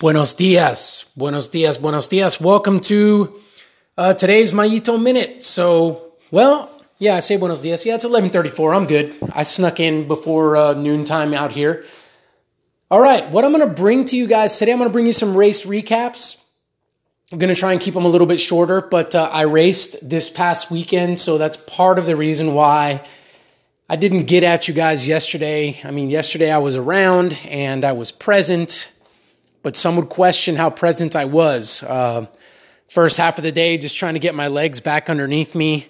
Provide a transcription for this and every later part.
Buenos dias, buenos dias, buenos dias. Welcome to uh, today's Mayito Minute. So, well, yeah, I say buenos dias. Yeah, it's 11:34. I'm good. I snuck in before uh, noontime out here. All right, what I'm going to bring to you guys today, I'm going to bring you some race recaps. I'm going to try and keep them a little bit shorter, but uh, I raced this past weekend, so that's part of the reason why I didn't get at you guys yesterday. I mean, yesterday I was around and I was present but some would question how present I was. Uh, first half of the day, just trying to get my legs back underneath me.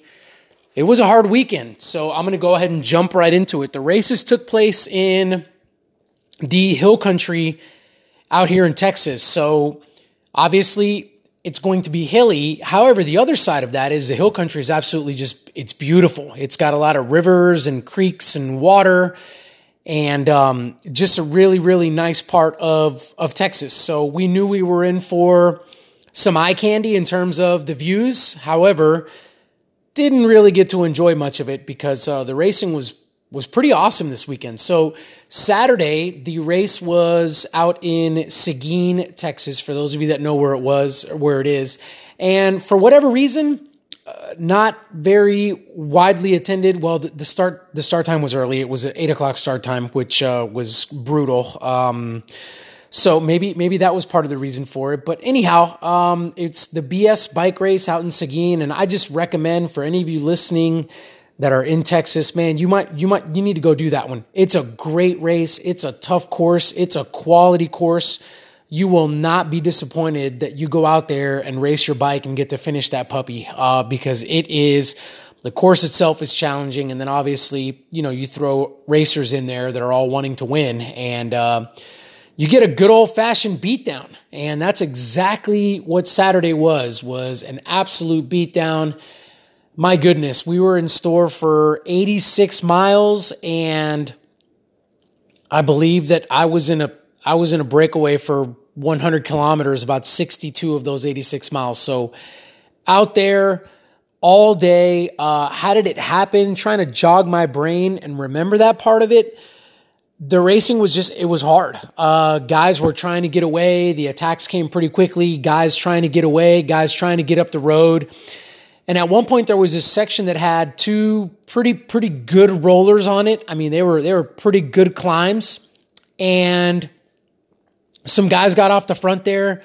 It was a hard weekend, so I'm going to go ahead and jump right into it. The races took place in the hill country out here in Texas. So obviously, it's going to be hilly. However, the other side of that is the hill country is absolutely just, it's beautiful. It's got a lot of rivers and creeks and water and um, just a really really nice part of of Texas. So we knew we were in for some eye candy in terms of the views. However, didn't really get to enjoy much of it because uh, the racing was was pretty awesome this weekend. So Saturday, the race was out in Seguin, Texas. For those of you that know where it was, or where it is, and for whatever reason, not very widely attended. Well, the, the, start the start time was early. It was an eight o'clock start time, which uh, was brutal. Um, so maybe maybe that was part of the reason for it. But anyhow, um, it's the BS bike race out in Seguin, and I just recommend for any of you listening that are in Texas, man, you might you might you need to go do that one. It's a great race. It's a tough course. It's a quality course you will not be disappointed that you go out there and race your bike and get to finish that puppy uh, because it is the course itself is challenging and then obviously you know you throw racers in there that are all wanting to win and uh, you get a good old fashioned beatdown and that's exactly what saturday was was an absolute beatdown. My goodness we were in store for 86 miles and i believe that i was in a I was in a breakaway for 100 kilometers, about 62 of those 86 miles. So out there all day. Uh, how did it happen? Trying to jog my brain and remember that part of it. The racing was just, it was hard. Uh, guys were trying to get away. The attacks came pretty quickly. Guys trying to get away, guys trying to get up the road. And at one point there was this section that had two pretty, pretty good rollers on it. I mean, they were, they were pretty good climbs. And some guys got off the front there,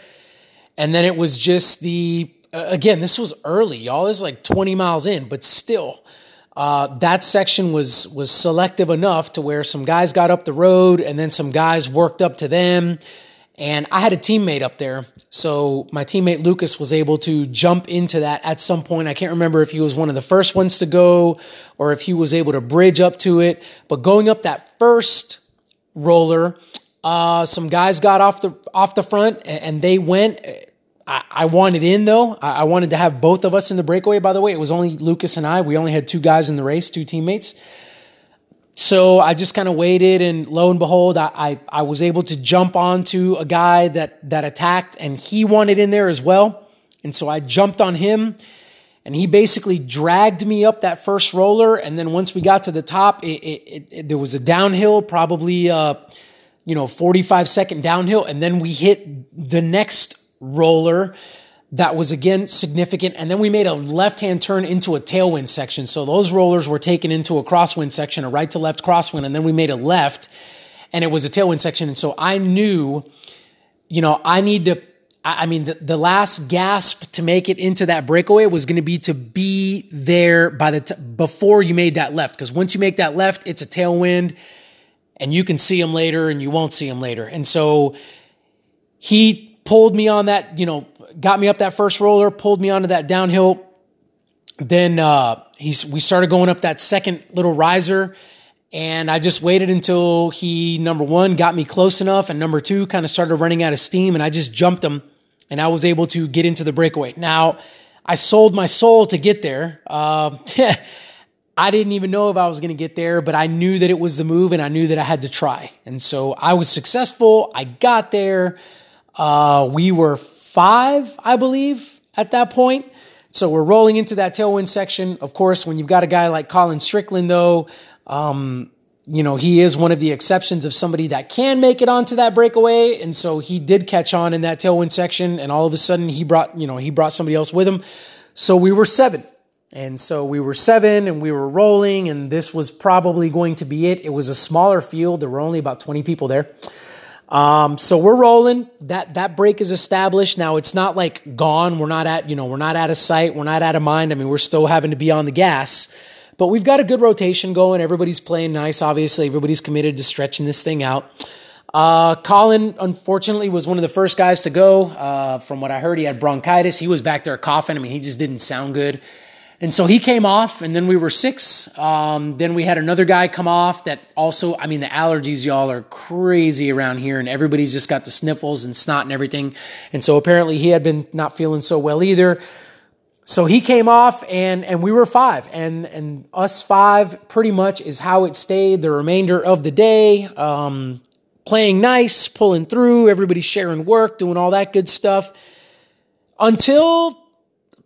and then it was just the uh, again. This was early, y'all. This is like 20 miles in, but still, uh, that section was was selective enough to where some guys got up the road, and then some guys worked up to them. And I had a teammate up there. So my teammate Lucas was able to jump into that at some point. I can't remember if he was one of the first ones to go or if he was able to bridge up to it. But going up that first roller, uh, some guys got off the off the front and they went. I, I wanted in though. I, I wanted to have both of us in the breakaway. By the way, it was only Lucas and I. We only had two guys in the race, two teammates. So I just kind of waited, and lo and behold, I, I, I was able to jump onto a guy that that attacked, and he wanted in there as well. And so I jumped on him, and he basically dragged me up that first roller. And then once we got to the top, it, it, it, there was a downhill, probably. Uh, you know, 45 second downhill. And then we hit the next roller that was again significant. And then we made a left hand turn into a tailwind section. So those rollers were taken into a crosswind section, a right to left crosswind. And then we made a left and it was a tailwind section. And so I knew, you know, I need to, I mean, the, the last gasp to make it into that breakaway was going to be to be there by the, t- before you made that left. Cause once you make that left, it's a tailwind and you can see him later and you won't see him later. And so he pulled me on that, you know, got me up that first roller, pulled me onto that downhill. Then uh, he's, we started going up that second little riser. And I just waited until he, number one, got me close enough, and number two, kind of started running out of steam. And I just jumped him, and I was able to get into the breakaway. Now, I sold my soul to get there. Uh, I didn't even know if I was going to get there, but I knew that it was the move and I knew that I had to try. And so I was successful. I got there. Uh, we were five, I believe, at that point. So we're rolling into that tailwind section. Of course, when you've got a guy like Colin Strickland, though, um, you know, he is one of the exceptions of somebody that can make it onto that breakaway. And so he did catch on in that tailwind section. And all of a sudden he brought, you know, he brought somebody else with him. So we were seven. And so we were seven and we were rolling. And this was probably going to be it. It was a smaller field. There were only about 20 people there. Um, so we're rolling. That that break is established. Now it's not like gone. We're not at, you know, we're not out of sight. We're not out of mind. I mean, we're still having to be on the gas. But we've got a good rotation going. Everybody's playing nice. Obviously, everybody's committed to stretching this thing out. Uh, Colin, unfortunately, was one of the first guys to go. Uh, from what I heard, he had bronchitis. He was back there coughing. I mean, he just didn't sound good. And so he came off, and then we were six. Um, then we had another guy come off that also, I mean, the allergies, y'all, are crazy around here, and everybody's just got the sniffles and snot and everything. And so apparently he had been not feeling so well either. So he came off and and we were five and and us five pretty much is how it stayed the remainder of the day. Um, playing nice, pulling through, everybody sharing work, doing all that good stuff until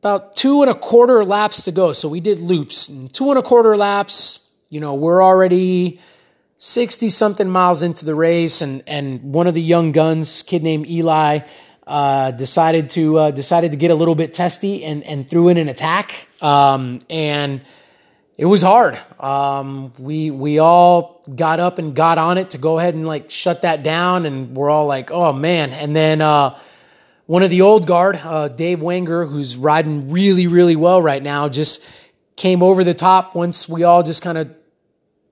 about two and a quarter laps to go. So we did loops and two and a quarter laps. You know, we're already 60 something miles into the race and and one of the young guns, kid named Eli, uh, decided to uh, decided to get a little bit testy and and threw in an attack. Um, and it was hard. Um, we we all got up and got on it to go ahead and like shut that down, and we're all like, oh man. And then uh, one of the old guard, uh, Dave Wenger, who's riding really really well right now, just came over the top once we all just kind of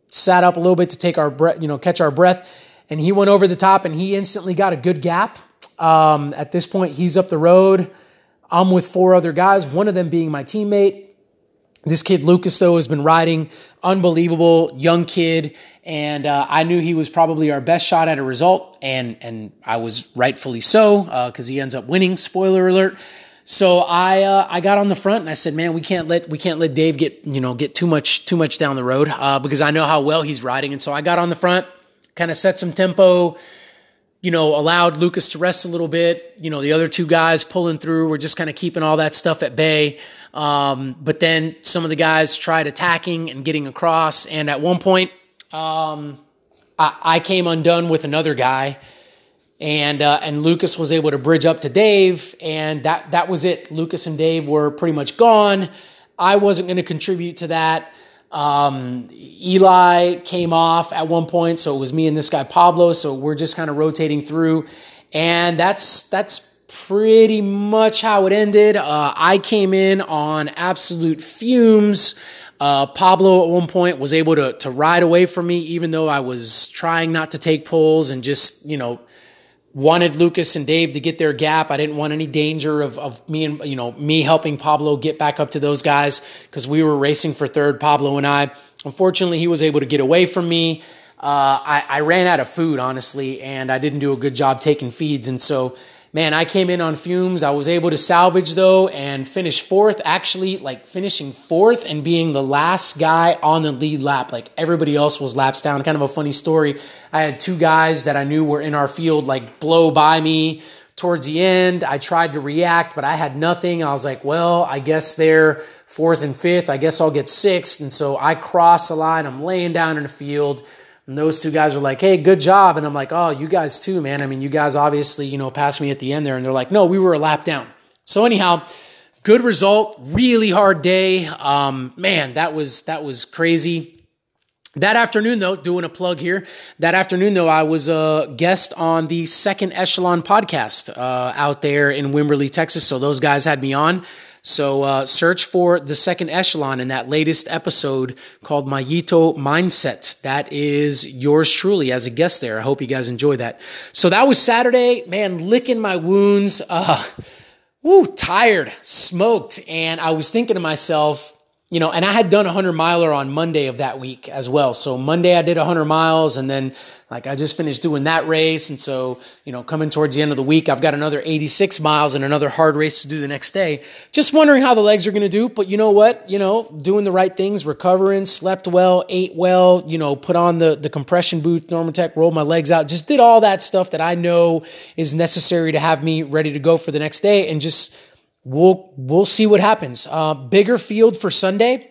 sat up a little bit to take our breath, you know, catch our breath. And he went over the top and he instantly got a good gap. Um, at this point, he's up the road. I'm with four other guys, one of them being my teammate. This kid, Lucas, though, has been riding unbelievable, young kid, and uh, I knew he was probably our best shot at a result, and and I was rightfully so because uh, he ends up winning. Spoiler alert. So I uh, I got on the front and I said, man, we can't let we can't let Dave get you know get too much too much down the road uh, because I know how well he's riding, and so I got on the front, kind of set some tempo you know, allowed Lucas to rest a little bit. You know, the other two guys pulling through were just kind of keeping all that stuff at bay. Um, but then some of the guys tried attacking and getting across. And at one point, um, I, I, came undone with another guy. And, uh, and Lucas was able to bridge up to Dave. And that, that was it. Lucas and Dave were pretty much gone. I wasn't going to contribute to that. Um, Eli came off at one point, so it was me and this guy Pablo. So we're just kind of rotating through, and that's that's pretty much how it ended. Uh, I came in on absolute fumes. Uh, Pablo at one point was able to to ride away from me, even though I was trying not to take pulls and just you know wanted Lucas and Dave to get their gap. I didn't want any danger of, of me and, you know, me helping Pablo get back up to those guys because we were racing for third, Pablo and I. Unfortunately, he was able to get away from me. Uh, I, I ran out of food, honestly, and I didn't do a good job taking feeds. And so man, I came in on fumes. I was able to salvage though and finish fourth, actually, like finishing fourth and being the last guy on the lead lap. Like everybody else was laps down. Kind of a funny story. I had two guys that I knew were in our field like blow by me towards the end. I tried to react, but I had nothing. I was like, well, I guess they're fourth and fifth. I guess I'll get sixth. And so I cross the line. I'm laying down in the field and those two guys were like, hey, good job. And I'm like, oh, you guys too, man. I mean, you guys obviously, you know, passed me at the end there. And they're like, no, we were a lap down. So anyhow, good result. Really hard day. Um, man, that was, that was crazy. That afternoon, though, doing a plug here. That afternoon, though, I was a guest on the Second Echelon podcast uh, out there in Wimberley, Texas. So those guys had me on. So uh, search for the second echelon in that latest episode called Mayito Mindset. That is yours truly as a guest there. I hope you guys enjoy that. So that was Saturday, man, licking my wounds. Uh, woo, tired, smoked. And I was thinking to myself, you know, and I had done a hundred miler on Monday of that week as well. So Monday I did a hundred miles and then like I just finished doing that race. And so, you know, coming towards the end of the week, I've got another 86 miles and another hard race to do the next day. Just wondering how the legs are going to do. But you know what? You know, doing the right things, recovering, slept well, ate well, you know, put on the, the compression boots, Normatec, rolled my legs out, just did all that stuff that I know is necessary to have me ready to go for the next day and just we'll we'll see what happens. Uh, bigger field for Sunday.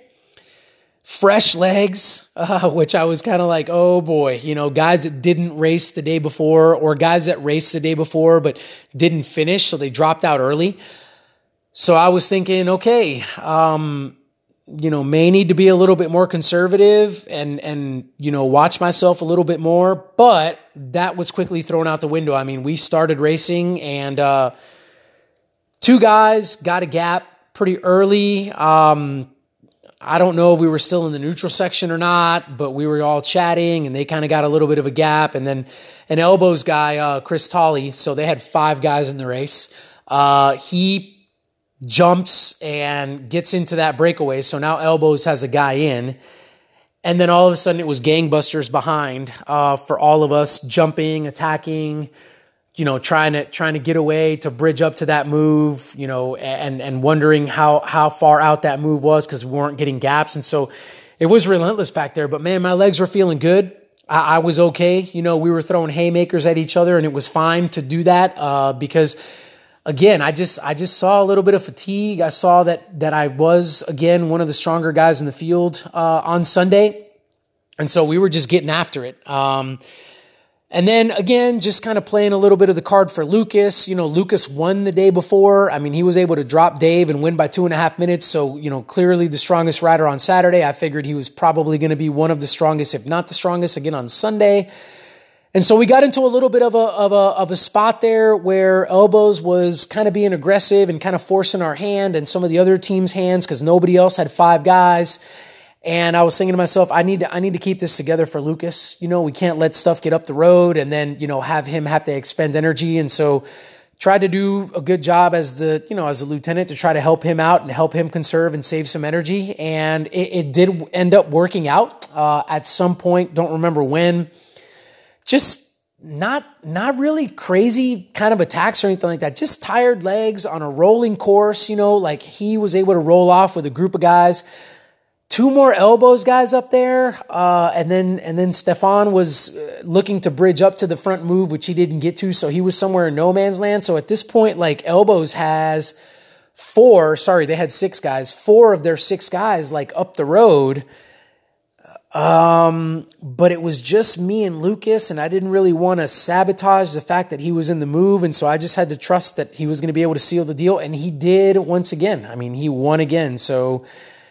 fresh legs, uh, which I was kind of like, oh boy, you know, guys that didn't race the day before or guys that raced the day before but didn't finish, so they dropped out early. So I was thinking, okay, um, you know, may need to be a little bit more conservative and and you know, watch myself a little bit more, but that was quickly thrown out the window. I mean, we started racing and uh two guys got a gap pretty early. Um I don't know if we were still in the neutral section or not, but we were all chatting and they kind of got a little bit of a gap. And then an Elbowz guy, uh, Chris Tolley, so they had five guys in the race. Uh, he jumps and gets into that breakaway. So now Elbowz has a guy in. And then all of a sudden it was gangbusters behind uh, for all of us jumping, attacking, you know, trying to trying to get away to bridge up to that move, you know, and and wondering how how far out that move was because we weren't getting gaps, and so it was relentless back there. But man, my legs were feeling good. I, I was okay. You know, we were throwing haymakers at each other, and it was fine to do that uh, because again, I just I just saw a little bit of fatigue. I saw that that I was again one of the stronger guys in the field uh, on Sunday, and so we were just getting after it. Um, and then again, just kind of playing a little bit of the card for Lucas. You know, Lucas won the day before. I mean, he was able to drop Dave and win by two and a half minutes. So, you know, clearly the strongest rider on Saturday. I figured he was probably going to be one of the strongest, if not the strongest, again on Sunday. And so we got into a little bit of a, of a, of a spot there where Elbowz was kind of being aggressive and kind of forcing our hand and some of the other team's hands because nobody else had five guys. And I was thinking to myself, I need to, I need to keep this together for Lucas. You know, we can't let stuff get up the road and then, you know, have him have to expend energy. And so tried to do a good job as the, you know, as a lieutenant to try to help him out and help him conserve and save some energy. And it, it did end up working out, uh, at some point. Don't remember when. Just not, not really crazy kind of attacks or anything like that. Just tired legs on a rolling course, you know, like he was able to roll off with a group of guys two more Elbowz guys up there uh, and then and then stefan was uh, looking to bridge up to the front move which he didn't get to so he was somewhere in no man's land so at this point like Elbowz has four sorry they had six guys four of their six guys like up the road um, but it was just me and Lucas, and I didn't really want to sabotage the fact that he was in the move, and so I just had to trust that he was going to be able to seal the deal, and he did once again. I mean, he won again. So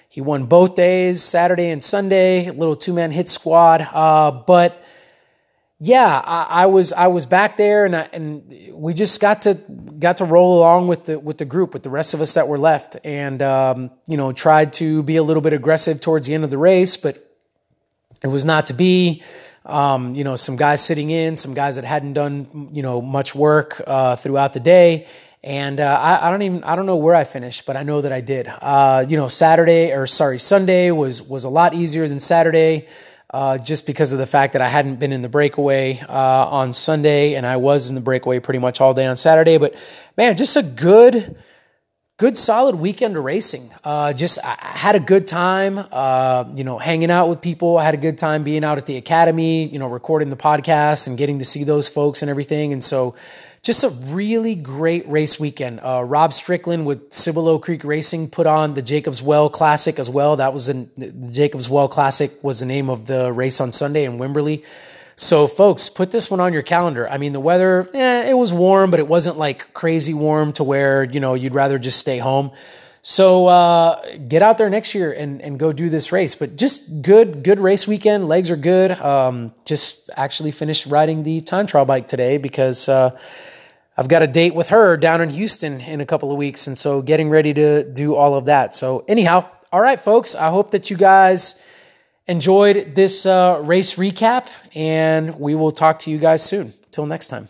he won both days, Saturday and Sunday, little two man hit squad. Uh, but yeah, I, I, was I was back there, and I, and we just got to got to roll along with the with the group, with the rest of us that were left, and um, you know tried to be a little bit aggressive towards the end of the race, but it was not to be. Um, you know, some guys sitting in, some guys that hadn't done you know much work uh, throughout the day, and uh, I, I, don't even I don't know where I finished, but I know that I did. Uh, you know, Saturday or sorry, Sunday was was a lot easier than Saturday, uh, just because of the fact that I hadn't been in the breakaway uh, on Sunday, and I was in the breakaway pretty much all day on Saturday. But man, just a good. Good solid weekend of racing. Uh, just I had a good time, uh, you know, hanging out with people. I had a good time being out at the academy, you know, recording the podcast and getting to see those folks and everything. And so, just a really great race weekend. Uh, Rob Strickland with Cibolo Creek Racing put on the Jacobs Well Classic as well. That was in the Jacobs Well Classic was the name of the race on Sunday in Wimberley. So, folks, put this one on your calendar. I mean, the weather, eh, it was warm, but it wasn't like crazy warm to where you know you'd rather just stay home. So uh, get out there next year and, and go do this race. But just good, good race weekend. Legs are good. Um, just actually finished riding the time trial bike today because uh, I've got a date with her down in Houston in a couple of weeks. And so getting ready to do all of that. So, anyhow, all right, folks, I hope that you guys enjoyed this uh, race recap. And we will talk to you guys soon. Till next time.